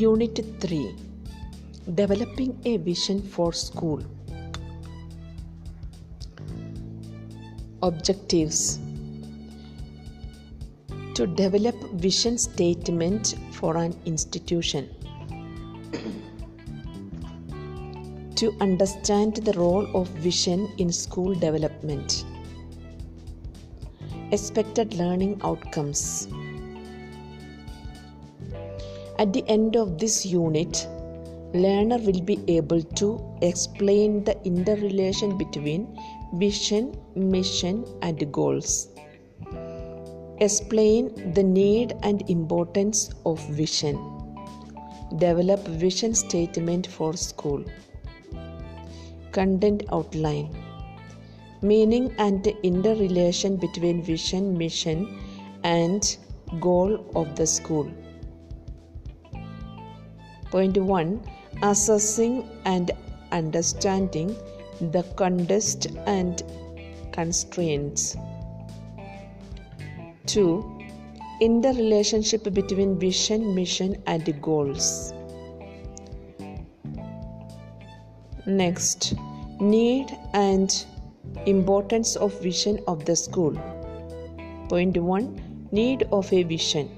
Unit 3 Developing a Vision for School. Objectives To develop vision statement for an institution. to understand the role of vision in school development. Expected learning outcomes. At the end of this unit, learner will be able to explain the interrelation between vision, mission, and goals. Explain the need and importance of vision. Develop vision statement for school. Content outline. Meaning and interrelation between vision, mission, and goal of the school. Point 1 Assessing and understanding the context and constraints. 2. Interrelationship between vision, mission, and goals. Next, need and importance of vision of the school. Point 1 Need of a vision.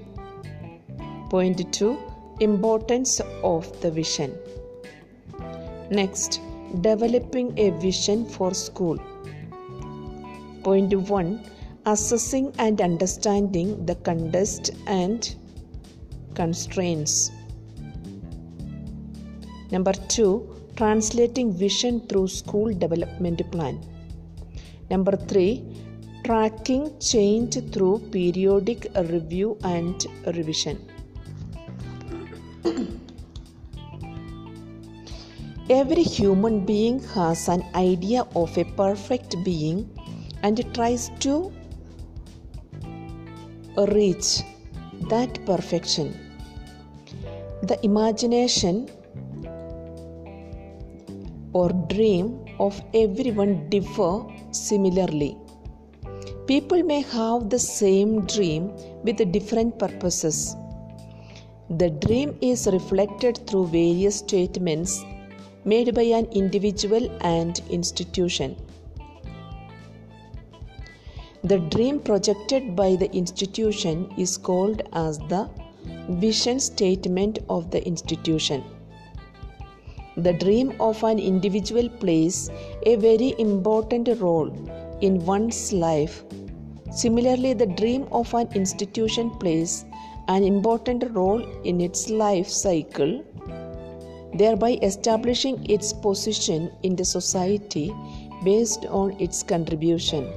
Point 2 Importance of the vision. Next, developing a vision for school. Point 1 Assessing and understanding the context and constraints. Number 2 Translating vision through school development plan. Number 3 Tracking change through periodic review and revision. Every human being has an idea of a perfect being and tries to reach that perfection. The imagination or dream of everyone differ similarly. People may have the same dream with different purposes. The dream is reflected through various statements made by an individual and institution. The dream projected by the institution is called as the vision statement of the institution. The dream of an individual plays a very important role in one's life. Similarly, the dream of an institution plays an important role in its life cycle thereby establishing its position in the society based on its contribution.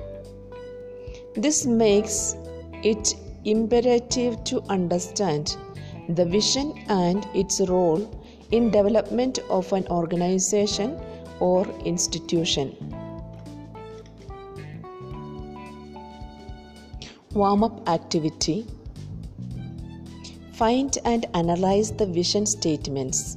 This makes it imperative to understand the vision and its role in development of an organization or institution. Warm up activity Find and analyze the vision statements.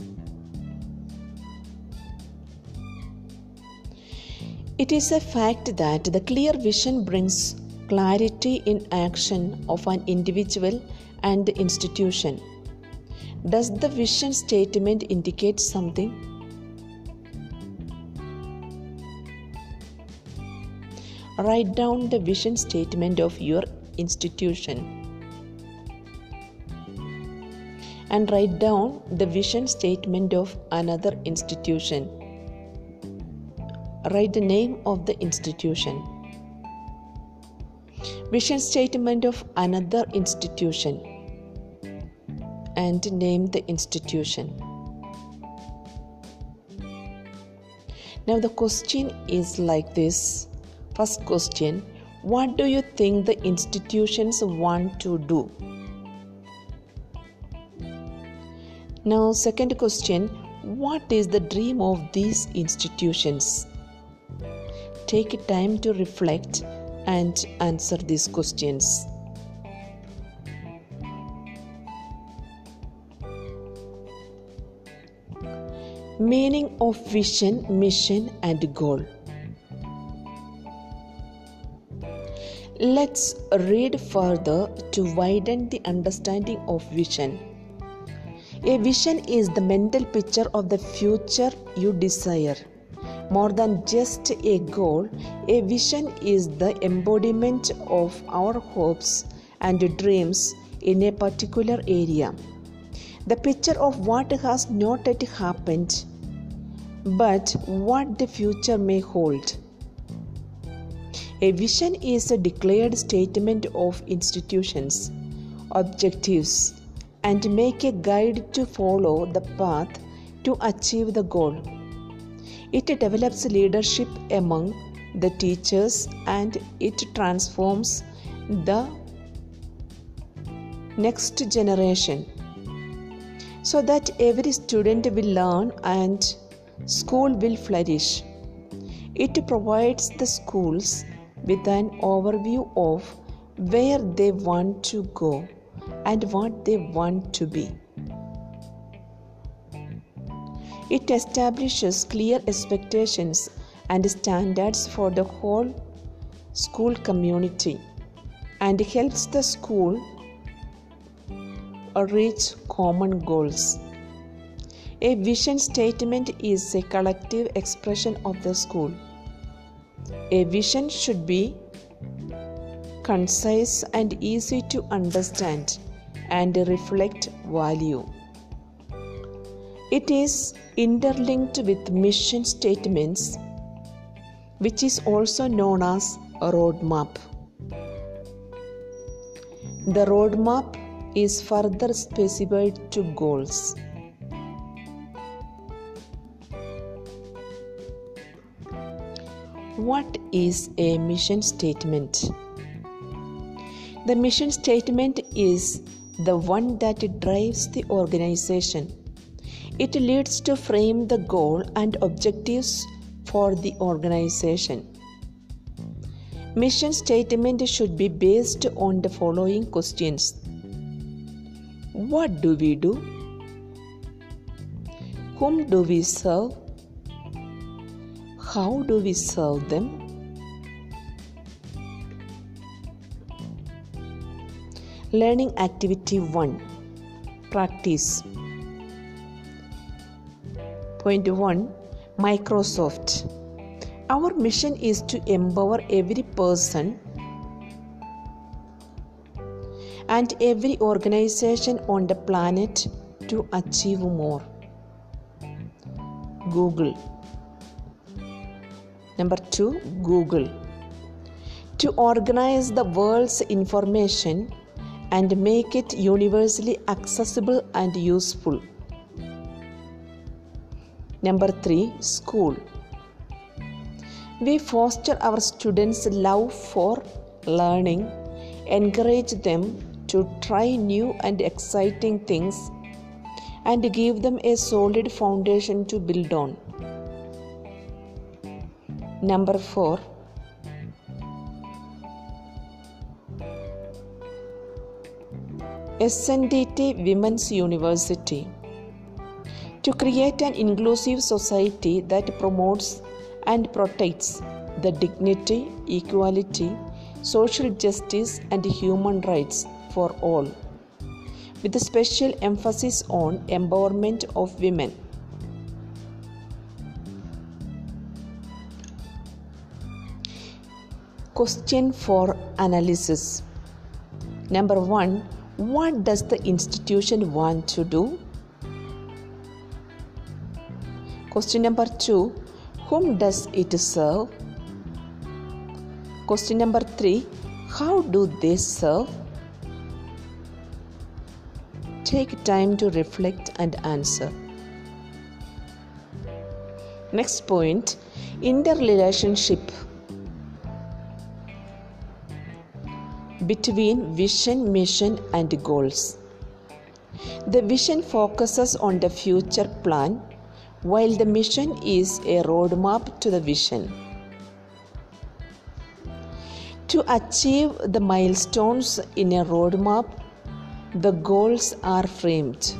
It is a fact that the clear vision brings clarity in action of an individual and institution. Does the vision statement indicate something? Write down the vision statement of your institution and write down the vision statement of another institution. Write the name of the institution. Vision statement of another institution and name the institution. Now, the question is like this First question What do you think the institutions want to do? Now, second question What is the dream of these institutions? Take time to reflect and answer these questions. Meaning of vision, mission, and goal. Let's read further to widen the understanding of vision. A vision is the mental picture of the future you desire. More than just a goal, a vision is the embodiment of our hopes and dreams in a particular area. The picture of what has not yet happened, but what the future may hold. A vision is a declared statement of institutions, objectives, and make a guide to follow the path to achieve the goal. It develops leadership among the teachers and it transforms the next generation so that every student will learn and school will flourish. It provides the schools with an overview of where they want to go and what they want to be. It establishes clear expectations and standards for the whole school community and helps the school reach common goals. A vision statement is a collective expression of the school. A vision should be concise and easy to understand and reflect value. It is interlinked with mission statements, which is also known as a roadmap. The roadmap is further specified to goals. What is a mission statement? The mission statement is the one that drives the organization it leads to frame the goal and objectives for the organization. Mission statement should be based on the following questions What do we do? Whom do we serve? How do we serve them? Learning Activity 1 Practice Point 1 Microsoft. Our mission is to empower every person and every organization on the planet to achieve more. Google. Number 2 Google. To organize the world's information and make it universally accessible and useful. Number three, school. We foster our students' love for learning, encourage them to try new and exciting things, and give them a solid foundation to build on. Number four, SNDT Women's University to create an inclusive society that promotes and protects the dignity, equality, social justice, and human rights for all, with a special emphasis on empowerment of women. Question for analysis. Number one, what does the institution want to do? Question number two Whom does it serve? Question number three How do they serve? Take time to reflect and answer. Next point interrelationship between vision, mission, and goals. The vision focuses on the future plan while the mission is a roadmap to the vision. To achieve the milestones in a roadmap, the goals are framed.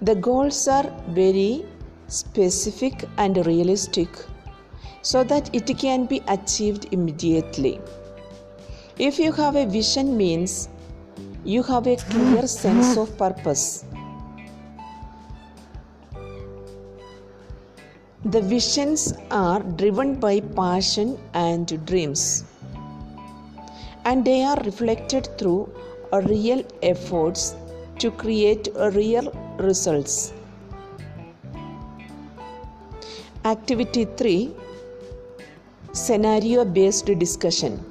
The goals are very specific and realistic so that it can be achieved immediately. If you have a vision means you have a clear sense of purpose The visions are driven by passion and dreams, and they are reflected through real efforts to create real results. Activity 3 Scenario based discussion.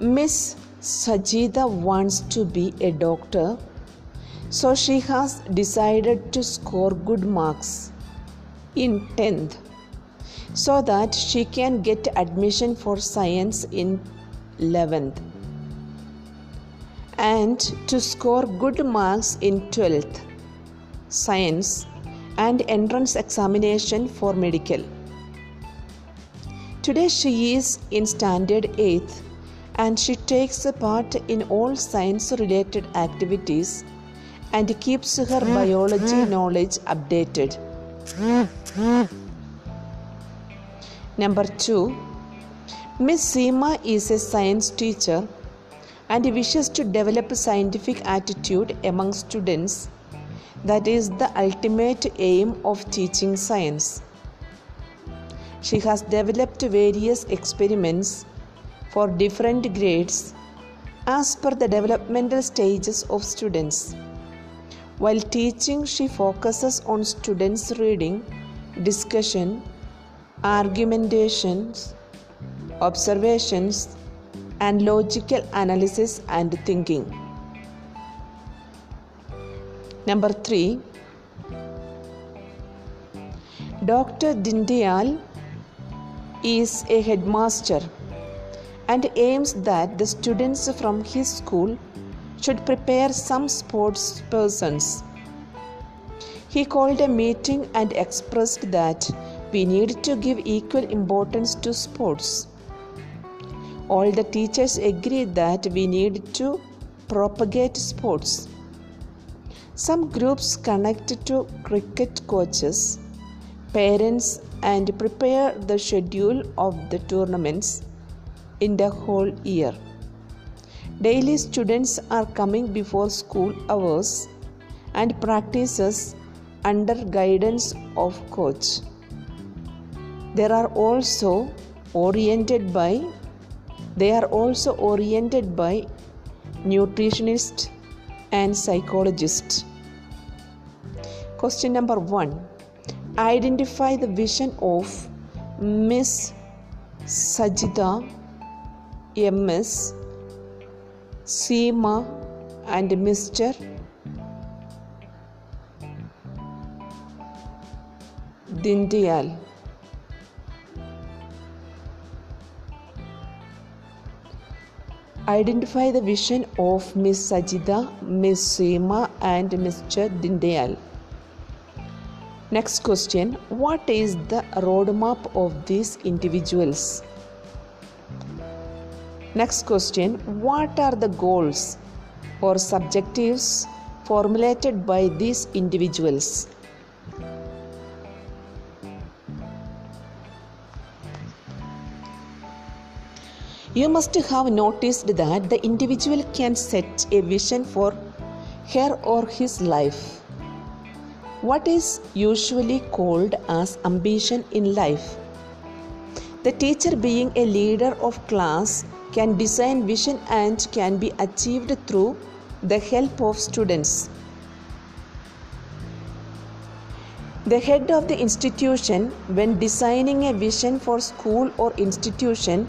Miss Sajida wants to be a doctor, so she has decided to score good marks in 10th so that she can get admission for science in 11th and to score good marks in 12th science and entrance examination for medical. Today she is in standard 8th and she takes a part in all science related activities and keeps her biology knowledge updated. Number 2 Miss Seema is a science teacher and wishes to develop a scientific attitude among students that is the ultimate aim of teaching science. She has developed various experiments for different grades as per the developmental stages of students. While teaching, she focuses on students' reading, discussion, argumentations, observations, and logical analysis and thinking. Number 3 Dr. Dindyal is a headmaster and aims that the students from his school should prepare some sports persons. He called a meeting and expressed that we need to give equal importance to sports. All the teachers agreed that we need to propagate sports. Some groups connected to cricket coaches, parents, and prepare the schedule of the tournaments in the whole year. Daily students are coming before school hours and practices under guidance of coach. There are also oriented by they are also oriented by nutritionist and psychologist. Question number one Identify the vision of Miss Sajida, MS, Seema, and Mr. Dindyal. Identify the vision of Miss Sajida, Miss Seema, and Mr. Dindyal. Next question What is the roadmap of these individuals? Next question What are the goals or subjectives formulated by these individuals? You must have noticed that the individual can set a vision for her or his life what is usually called as ambition in life. The teacher, being a leader of class, can design vision and can be achieved through the help of students. The head of the institution, when designing a vision for school or institution,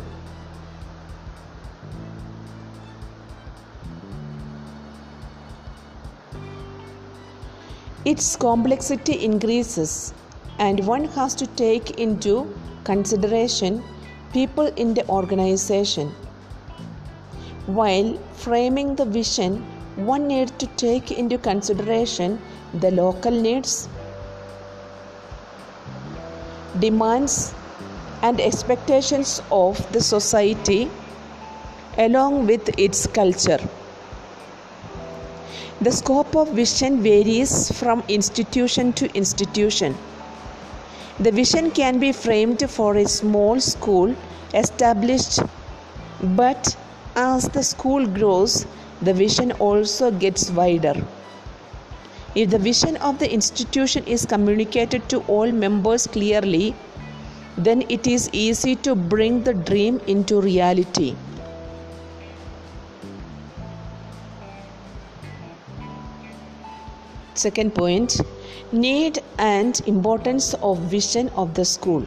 its complexity increases and one has to take into consideration people in the organization. While framing the vision, one needs to take into consideration the local needs, demands, and expectations of the society along with its culture. The scope of vision varies from institution to institution. The vision can be framed for a small school established, but as the school grows, the vision also gets wider. If the vision of the institution is communicated to all members clearly, then it is easy to bring the dream into reality. Second point need and importance of vision of the school.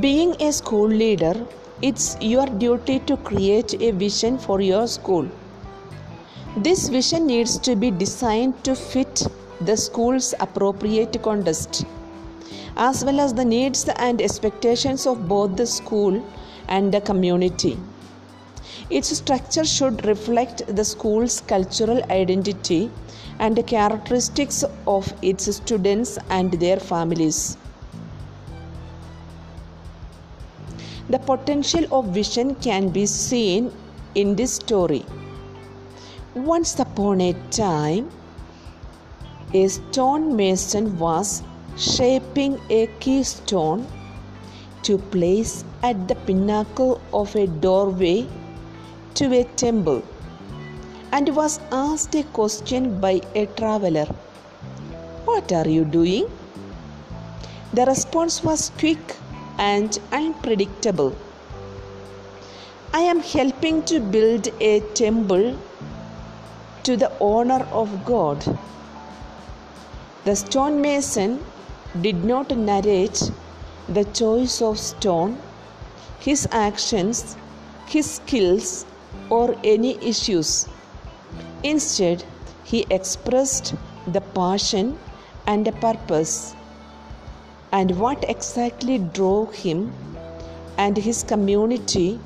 Being a school leader, it's your duty to create a vision for your school. This vision needs to be designed to fit the school's appropriate context, as well as the needs and expectations of both the school and the community. Its structure should reflect the school's cultural identity and characteristics of its students and their families. The potential of vision can be seen in this story. Once upon a time, a stonemason was shaping a keystone to place at the pinnacle of a doorway to a temple and was asked a question by a traveler What are you doing? The response was quick and unpredictable. I am helping to build a temple to the honor of God. The stonemason did not narrate the choice of stone, his actions, his skills, or any issues. Instead, he expressed the passion and the purpose and what exactly drove him and his community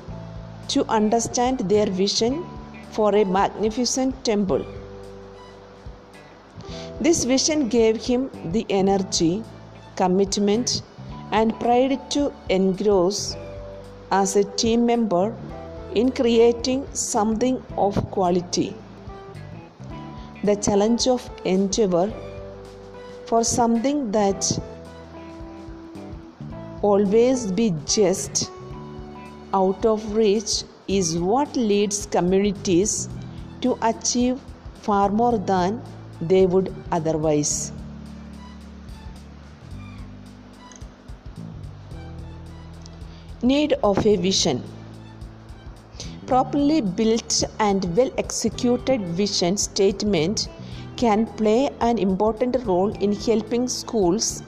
to understand their vision for a magnificent temple. This vision gave him the energy, commitment, and pride to engross as a team member in creating something of quality. The challenge of endeavor for something that always be just out of reach is what leads communities to achieve far more than they would otherwise. Need of a vision properly built and well executed vision statement can play an important role in helping schools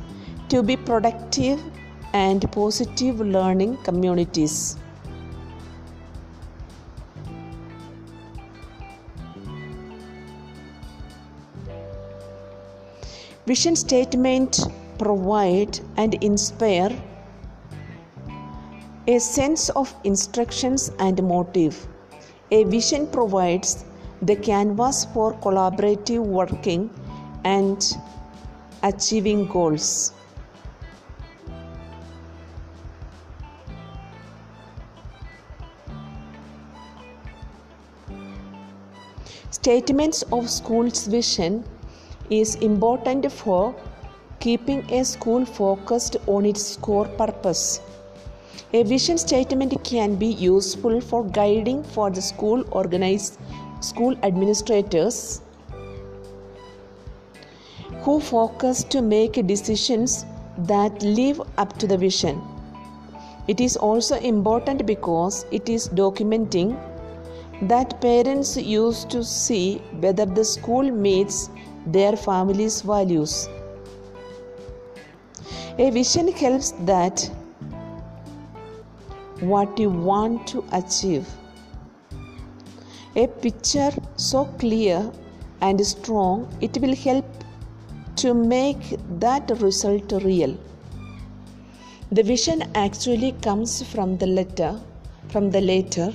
to be productive and positive learning communities. Vision statement provide and inspire a sense of instructions and motive. A vision provides the canvas for collaborative working and achieving goals. Statements of school's vision is important for keeping a school focused on its core purpose. A vision statement can be useful for guiding for the school organized school administrators who focus to make decisions that live up to the vision. It is also important because it is documenting that parents used to see whether the school meets their family's values. A vision helps that what you want to achieve. A picture so clear and strong, it will help to make that result real. The vision actually comes from the letter, from the letter,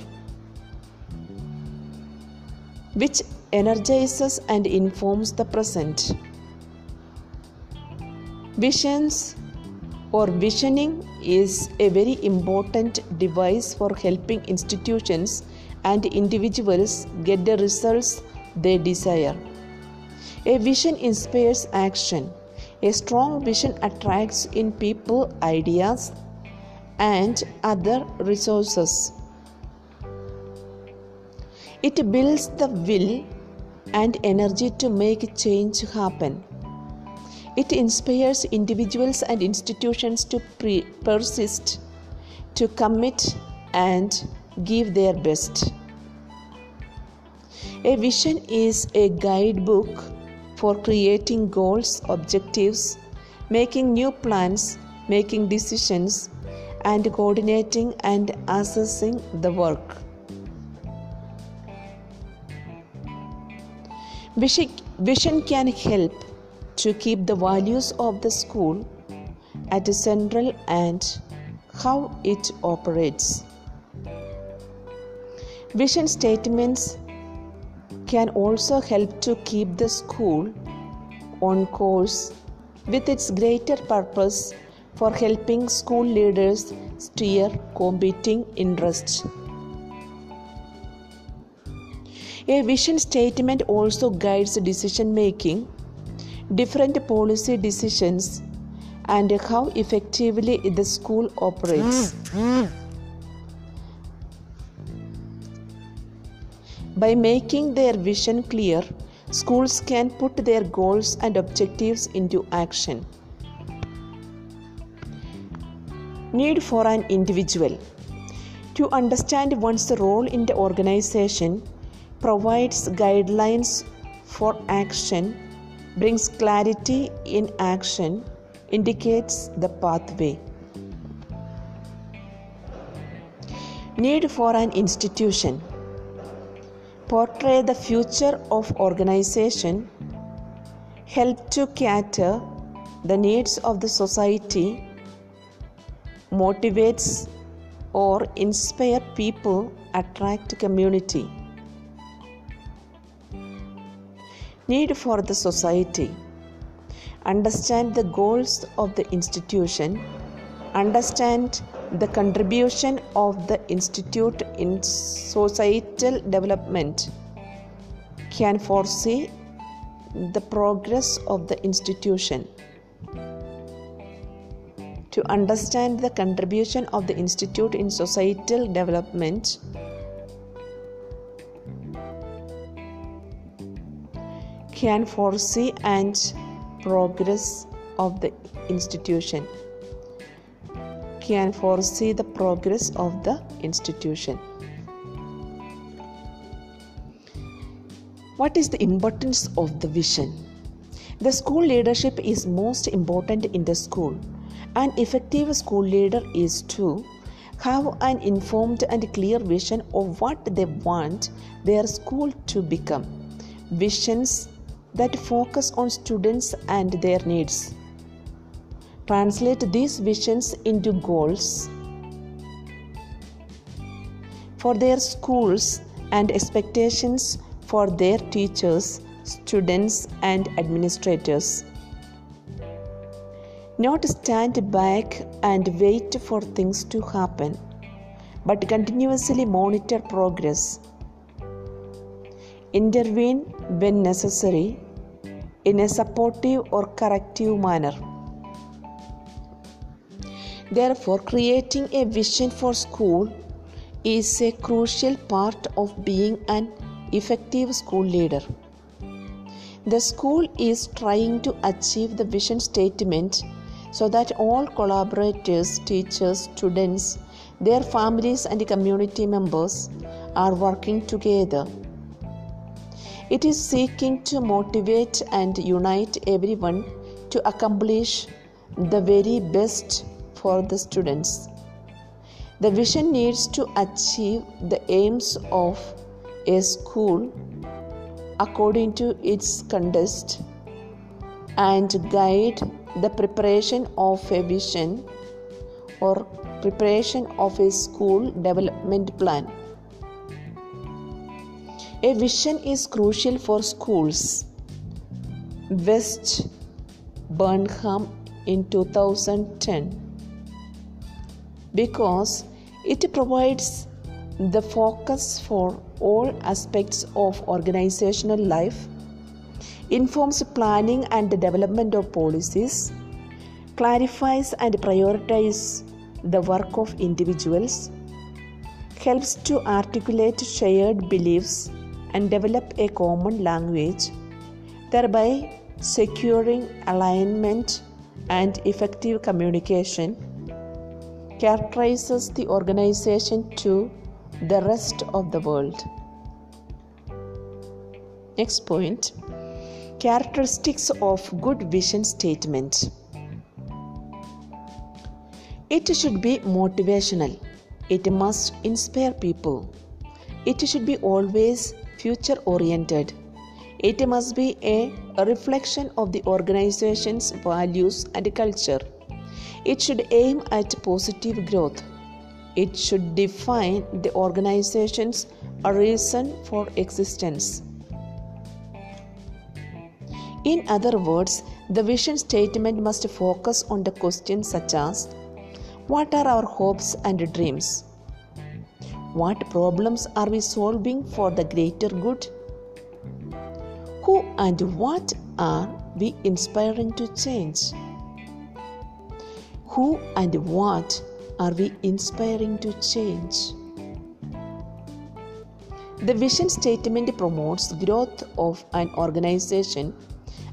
which energizes and informs the present. Visions or visioning is a very important device for helping institutions and individuals get the results they desire. A vision inspires action. A strong vision attracts in people ideas and other resources. It builds the will and energy to make change happen. It inspires individuals and institutions to pre- persist, to commit, and give their best. A vision is a guidebook for creating goals, objectives, making new plans, making decisions, and coordinating and assessing the work. Vision can help to keep the values of the school at a central and how it operates. Vision statements can also help to keep the school on course with its greater purpose for helping school leaders steer competing interests. A vision statement also guides decision making, different policy decisions, and how effectively the school operates. By making their vision clear, schools can put their goals and objectives into action. Need for an individual to understand one's role in the organization provides guidelines for action, brings clarity in action, indicates the pathway. Need for an institution portray the future of organization, help to cater the needs of the society, motivates or inspire people, attract community. Need for the society. Understand the goals of the institution. Understand the contribution of the institute in societal development. Can foresee the progress of the institution. To understand the contribution of the institute in societal development, can foresee and progress of the institution. Can foresee the progress of the institution. What is the importance of the vision? The school leadership is most important in the school. An effective school leader is to have an informed and clear vision of what they want their school to become. Visions that focus on students and their needs. Translate these visions into goals for their schools and expectations for their teachers, students, and administrators. Not stand back and wait for things to happen, but continuously monitor progress intervene when necessary in a supportive or corrective manner. Therefore, creating a vision for school is a crucial part of being an effective school leader. The school is trying to achieve the vision statement so that all collaborators, teachers, students, their families, and community members are working together it is seeking to motivate and unite everyone to accomplish the very best for the students. The vision needs to achieve the aims of a school according to its context and guide the preparation of a vision or preparation of a school development plan. A vision is crucial for schools. West Burnham in 2010 because it provides the focus for all aspects of organizational life, informs planning and the development of policies, clarifies and prioritizes the work of individuals, helps to articulate shared beliefs and develop a common language, thereby securing alignment and effective communication, characterizes the organization to the rest of the world. Next point Characteristics of good vision statement. It should be motivational. It must inspire people. It should be always future oriented. It must be a, reflection of the organization's values and culture. It should aim at positive growth. It should define the organization's reason for existence. In other words, the vision statement must focus on the questions such as What are our hopes and dreams? What problems are we solving for the greater good? Who and what are we inspiring to change? Who and what are we inspiring to change? The vision statement promotes growth of an organization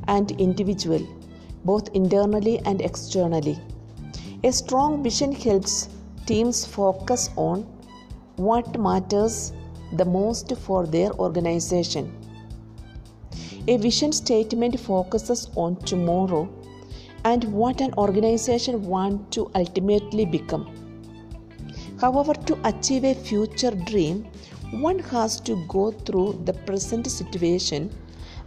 and individual, both internally and externally. A strong vision helps teams focus on what matters the most for their organization. A vision statement focuses on tomorrow and what an organization wants to ultimately become. However, to achieve a future dream, one has to go through the present situation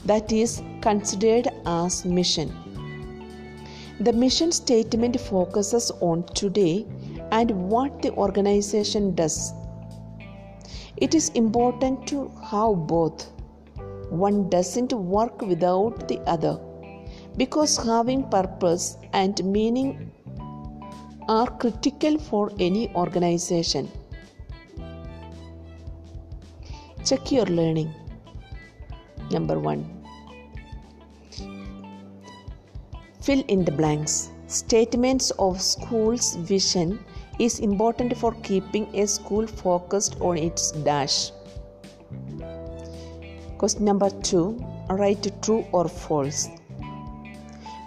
that is considered as mission. The mission statement focuses on today and what the organization does. It is important to have both. One doesn't work without the other because having purpose and meaning are critical for any organization. Check your learning. Number one. Fill in the blanks. Statements of school's vision is important for keeping a school focused on its dash. Question number two. Write true or false.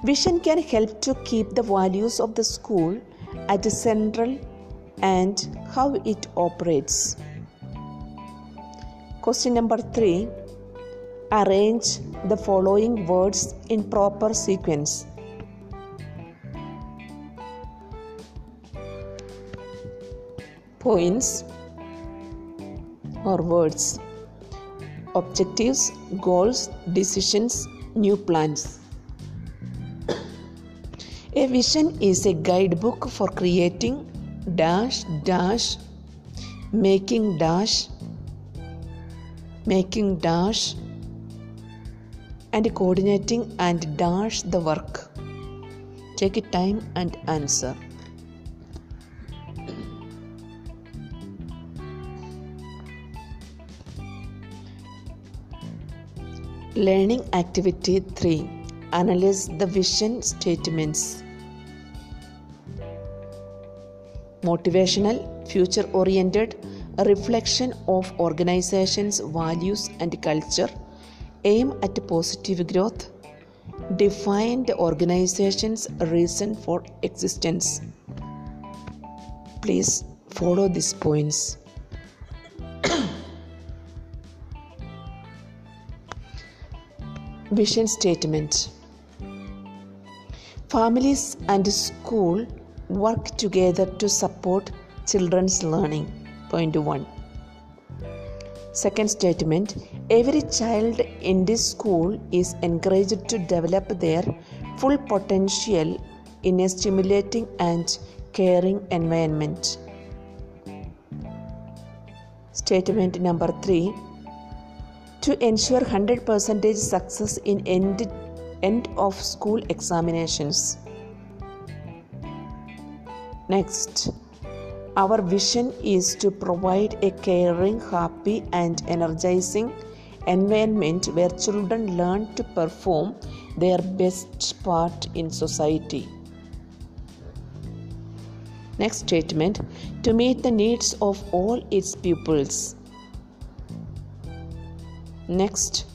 Vision can help to keep the values of the school at the central and how it operates. Question number three Arrange the following words in proper sequence. Points or words objectives, goals, decisions, new plans. A vision is a guidebook for creating dash dash making dash making dash and coordinating and dash the work. Take time and answer. Learning Activity 3 Analyze the vision statements. Motivational, future oriented, a reflection of organization's values and culture aim at positive growth, define the organization's reason for existence. Please follow these points. Vision statement Families and school work together to support children's learning. Point 1 Second statement Every child in this school is encouraged to develop their full potential in a stimulating and caring environment. Statement number 3 To ensure 100% success in end, end of school examinations. Next, our vision is to provide a caring, happy, and energizing environment where children learn to perform their best part in society. Next statement to meet the needs of all its pupils. Next,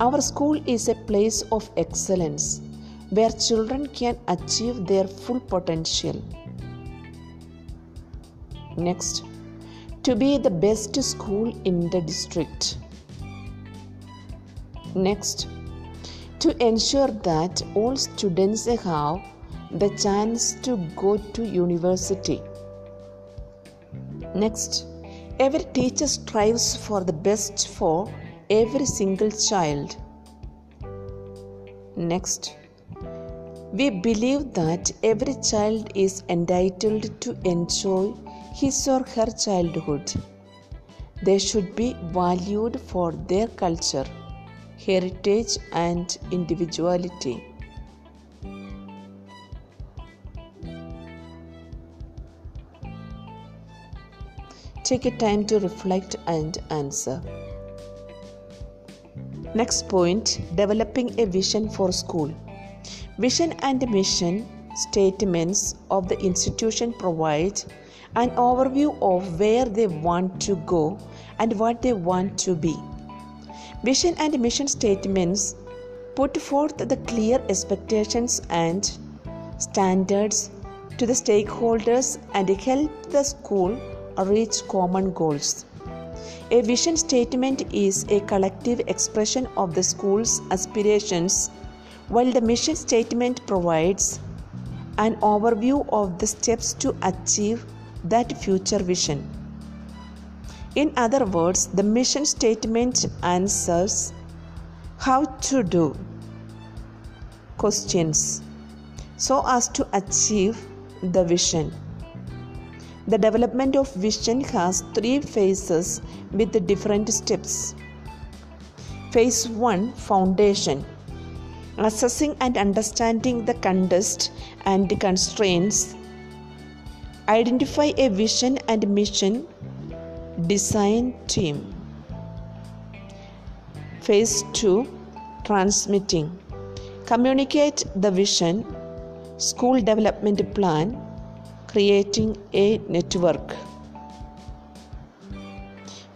our school is a place of excellence where children can achieve their full potential. Next, to be the best school in the district. Next, to ensure that all students have the chance to go to university. Next, every teacher strives for the best for every single child. Next, we believe that every child is entitled to enjoy his or her childhood. They should be valued for their culture, heritage, and individuality. Take a time to reflect and answer. Next point developing a vision for school. Vision and mission statements of the institution provide an overview of where they want to go and what they want to be. Vision and mission statements put forth the clear expectations and standards to the stakeholders and help the school reach common goals. A vision statement is a collective expression of the school's aspirations, while the mission statement provides an overview of the steps to achieve that future vision. In other words, the mission statement answers how to do questions so as to achieve the vision. The development of vision has three phases with different steps. Phase 1 Foundation Assessing and understanding the context and constraints. Identify a vision and mission. Design team. Phase 2 Transmitting Communicate the vision. School development plan creating a network.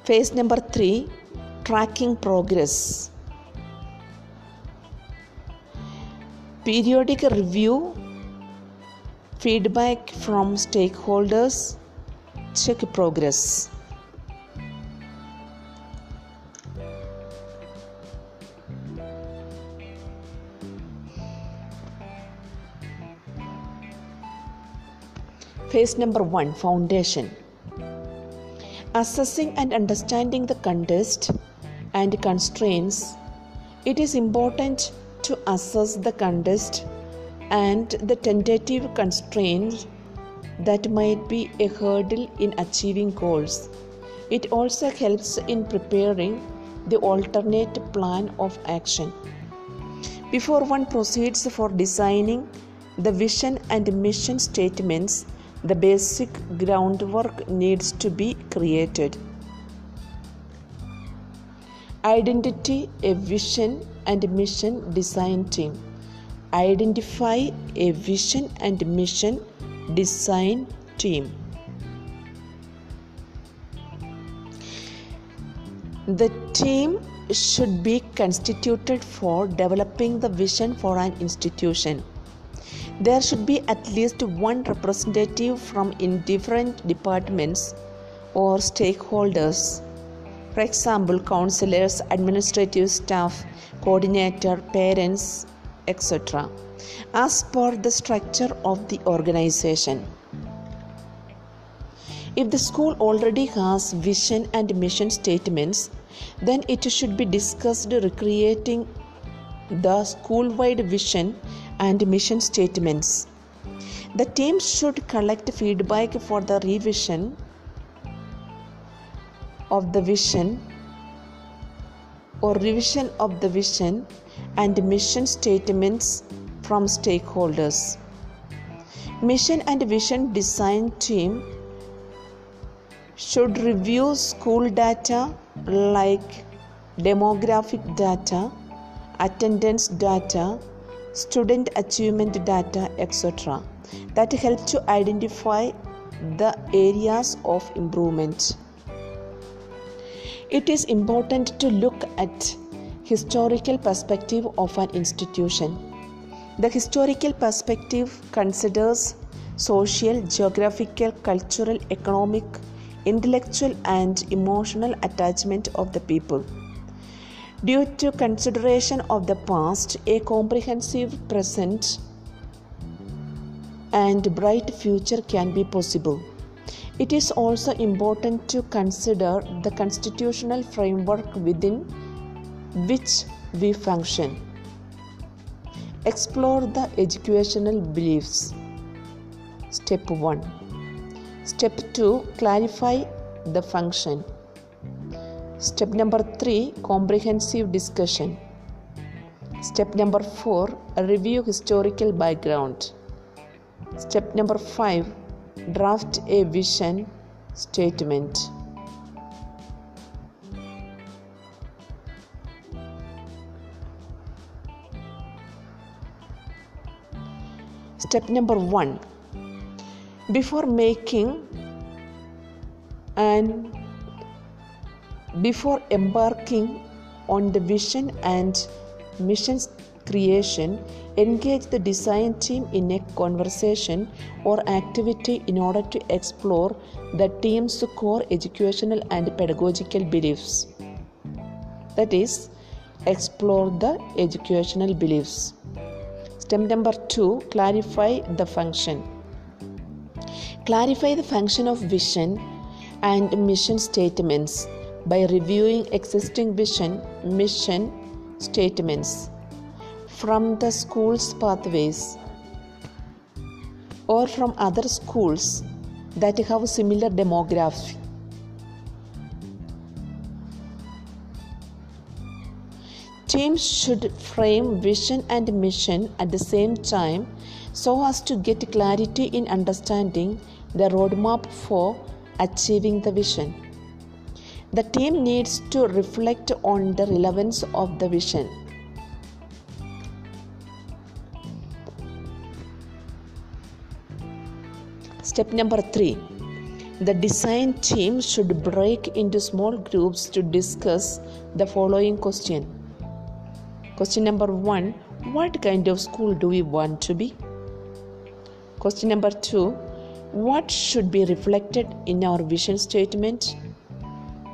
Phase number three tracking progress. Periodic review, feedback from stakeholders, check progress. Phase number one Foundation Assessing and understanding the context and constraints, it is important to assess the context and the tentative constraints that might be a hurdle in achieving goals. It also helps in preparing the alternate plan of action. Before one proceeds for designing the vision and mission statements, the basic groundwork needs to be created. Identity a vision and mission design team. Identify a vision and mission design team. The team should be constituted for developing the vision for an institution there should be at least one representative from in different departments or stakeholders. For example, counselors, administrative staff, coordinator, parents, etc. As per the structure of the organization. If the school already has vision and mission statements, then it should be discussed recreating the school wide vision and mission statements. The team should collect feedback for the revision of the vision or revision of the vision and mission statements from stakeholders. Mission and vision design team should review school data like demographic data, attendance data, student achievement data, etc., that help to identify the areas of improvement. It is important to look at historical perspective of an institution. The historical perspective considers social, geographical, cultural, economic, intellectual and emotional attachment of the people. Due to consideration of the past, a comprehensive present and bright future can be possible. It is also important to consider the constitutional framework within which we function. Explore the educational beliefs. Step 1. Step 2 Clarify the function. Step number 3 Comprehensive discussion. Step number 4 Review historical background. Step number 5 Draft a vision statement. Step number 1 Before making and before embarking on the vision and mission creation, engage the design team in a conversation or activity in order to explore the team's core educational and pedagogical beliefs. That is, explore the educational beliefs. Step number two clarify the function. Clarify the function of vision and mission statements by reviewing existing vision mission statements from the school's pathways or from other schools that have similar demography. Teams should frame vision and mission at the same time so as to get clarity in understanding the roadmap for achieving the vision. The team needs to reflect on the relevance of the vision Step number three the design team should break into small groups to discuss the following question. Question number one What kind of school do we want to be? Question number two What should be reflected in our vision statement?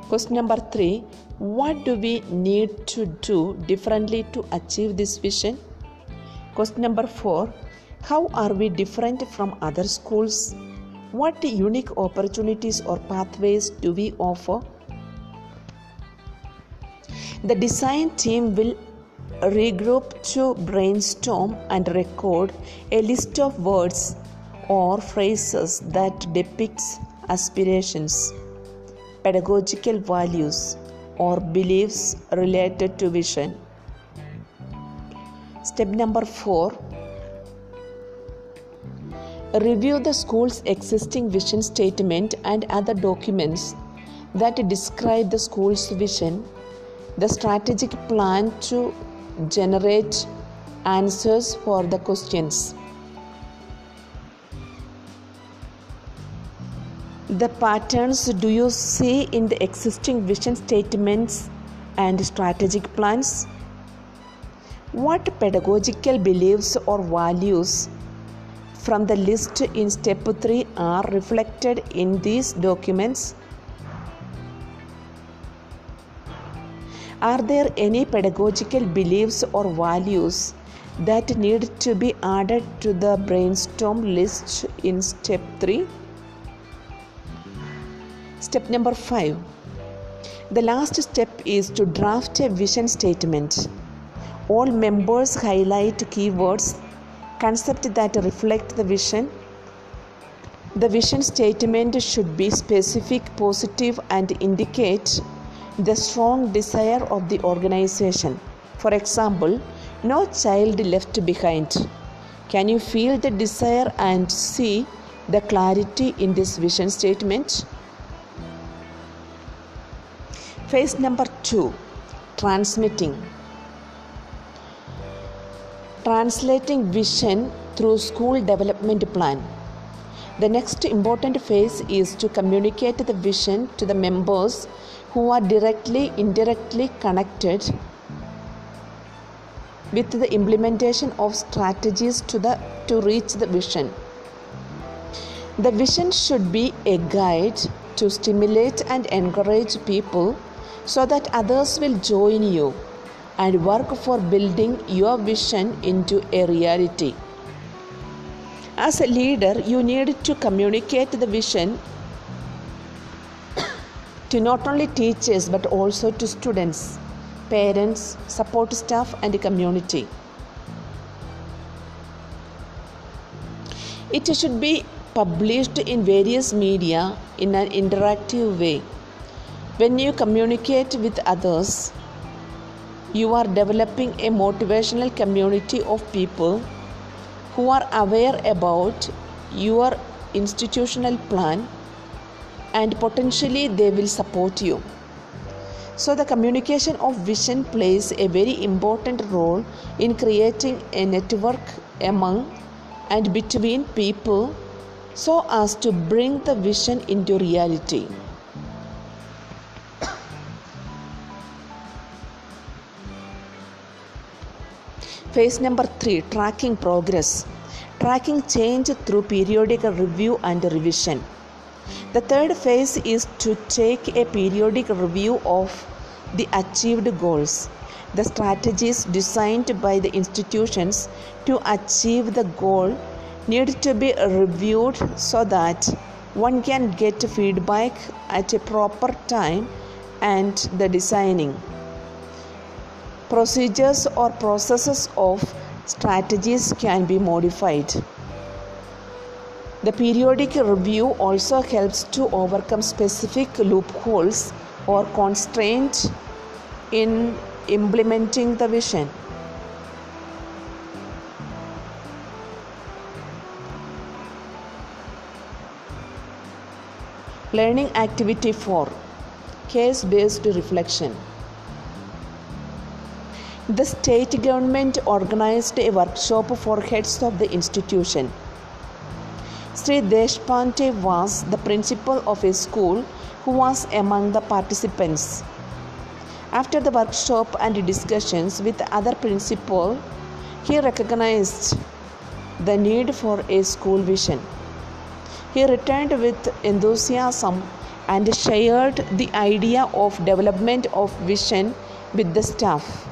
Question number three What do we need to do differently to achieve this vision? Question number four How are we different from other schools? What unique opportunities or pathways do we offer? The design team will regroup to brainstorm and record a list of words or phrases that depicts aspirations, pedagogical values or beliefs related to vision. Step number 4 Review the school's existing vision statement and other documents that describe the school's vision, the strategic plan to generate answers for the questions. The patterns do you see in the existing vision statements and strategic plans? What pedagogical beliefs or values from the list in step 3 are reflected in these documents? Are there any pedagogical beliefs or values that need to be added to the brainstorm list in step 3? Step number 5. The last step is to draft a vision statement. All members highlight keywords concept that reflect the vision. The vision statement should be specific, positive, and indicate the strong desire of the organization. For example, no child left behind. Can you feel the desire and see the clarity in this vision statement? Phase number two transmitting translating vision through school development plan The next important phase is to communicate the vision to the members who are directly, indirectly connected with the implementation of strategies to, the, to reach the vision. The vision should be a guide to stimulate and encourage people so that others will join you and work for building your vision into a reality. As a leader, you need to communicate the vision to not only teachers but also to students, parents, support staff, and the community. It should be published in various media in an interactive way. When you communicate with others, you are developing a motivational community of people who are aware about your institutional plan and potentially they will support you. So, the communication of vision plays a very important role in creating a network among and between people so as to bring the vision into reality. Phase number three tracking progress. Tracking change through periodic review and revision. The third phase is to take a periodic review of the achieved goals. The strategies designed by the institutions to achieve the goal need to be reviewed so that one can get feedback at a proper time and the designing procedures or processes of strategies can be modified. The periodic review also helps to overcome specific loopholes or constraints in implementing the vision. Learning activity 4 Case based reflection. The state government organized a workshop for heads of the institution. Sri Deshpande was the principal of a school who was among the participants. After the workshop and discussions with other principal, he recognized the need for a school vision. He returned with enthusiasm and shared the idea of development of vision with the staff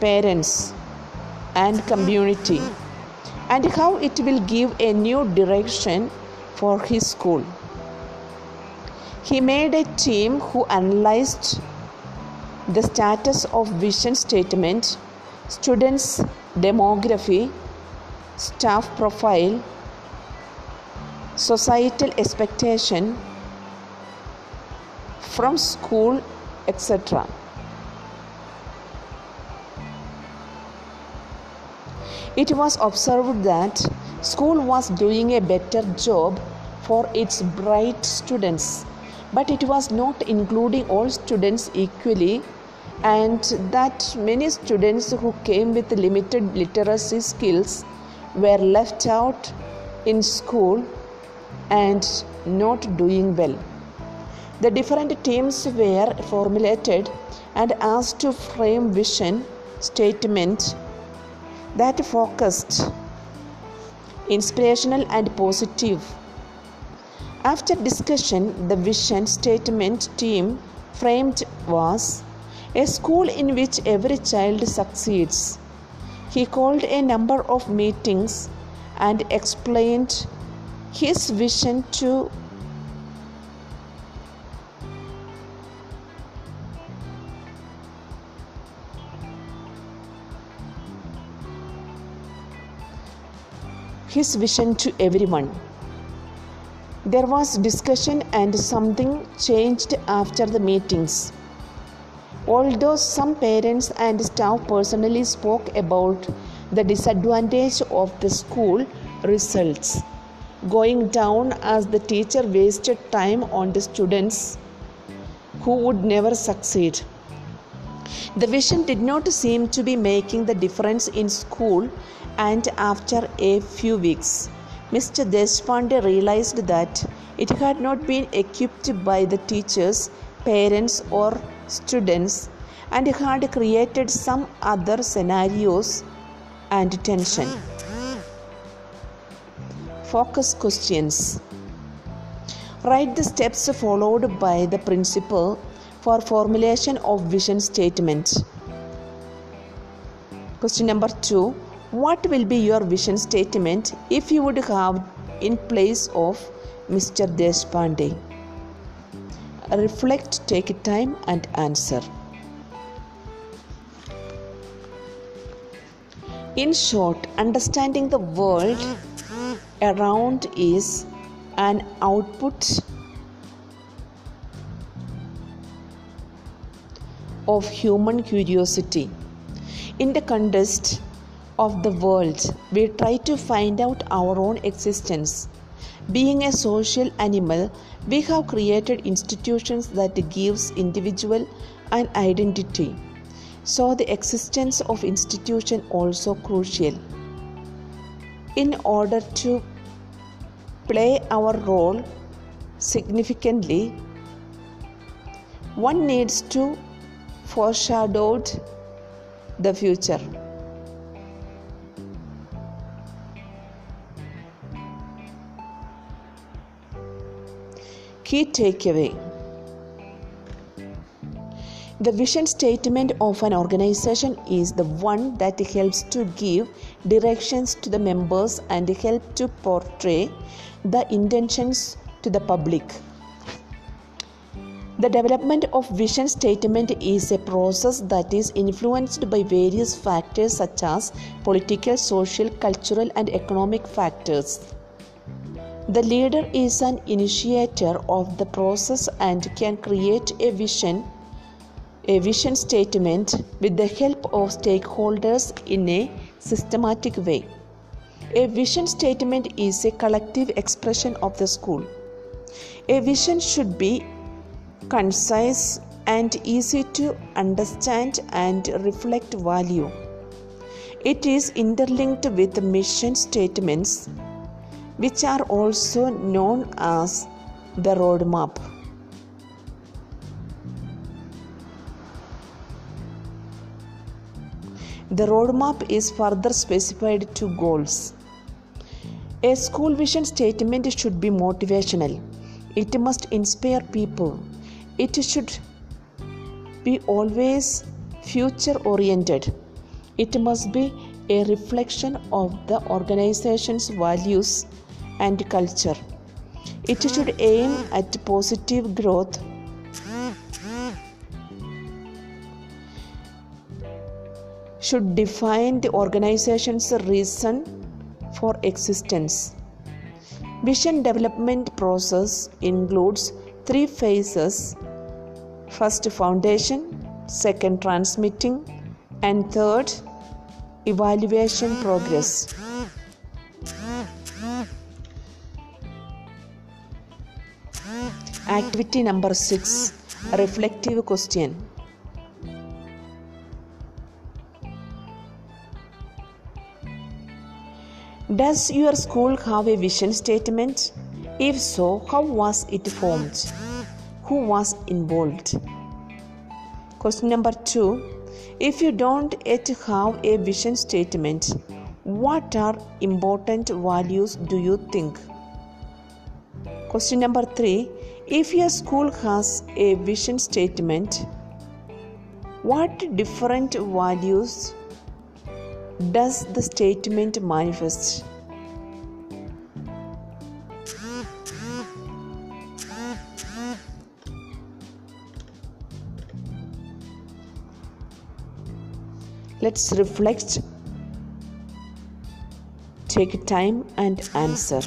parents, and community, and how it will give a new direction for his school. He made a team who analyzed the status of vision statement, students' demography, staff profile, societal expectation from school, etc. It was observed that school was doing a better job for its bright students, but it was not including all students equally and that many students who came with limited literacy skills were left out in school and not doing well. The different teams were formulated and asked to frame vision statement that focused, inspirational, and positive. After discussion, the vision statement team framed was a school in which every child succeeds. He called a number of meetings and explained his vision to his vision to everyone. There was discussion and something changed after the meetings. Although some parents and staff personally spoke about the disadvantage of the school results going down as the teacher wasted time on the students who would never succeed. The vision did not seem to be making the difference in school and after a few weeks, Mr. Deshpande realized that it had not been equipped by the teachers, parents, or students and had created some other scenarios and tension. Focus questions. Write the steps followed by the principal for formulation of vision statement. Question number 2 What will be your vision statement if you would have in place of Mr. Deshpande? Reflect, take time, and answer. In short, understanding the world around is an output of human curiosity. In the context of the world, we try to find out our own existence. Being a social animal, we have created institutions that gives individual an identity. So the existence of institution also crucial. In order to play our role significantly, one needs to foreshadow the future. Key takeaway The vision statement of an organization is the one that helps to give directions to the members and help to portray the intentions to the public. The development of vision statement is a process that is influenced by various factors such as political, social, cultural, and economic factors. The leader is an initiator of the process and can create a vision a vision statement with the help of stakeholders in a systematic way. A vision statement is a collective expression of the school. A vision should be concise and easy to understand and reflect value. It is interlinked with mission statements, which are also known as the roadmap. The roadmap is further specified to goals. A school vision statement should be motivational. It must inspire people. It should be always future oriented. It must be a reflection of the organization's values and culture. It should aim at positive growth should define the organization's reason for existence. Vision development process includes three phases. First foundation, second transmitting and third evaluation progress. Activity number 6 reflective question. Does your school have a vision statement? If so, how was it formed? Who was involved? Question number two If you don't yet have a vision statement, what are important values do you think? Question number three If your school has a vision statement, what different values does the statement manifest? Let's reflect, take time, and answer.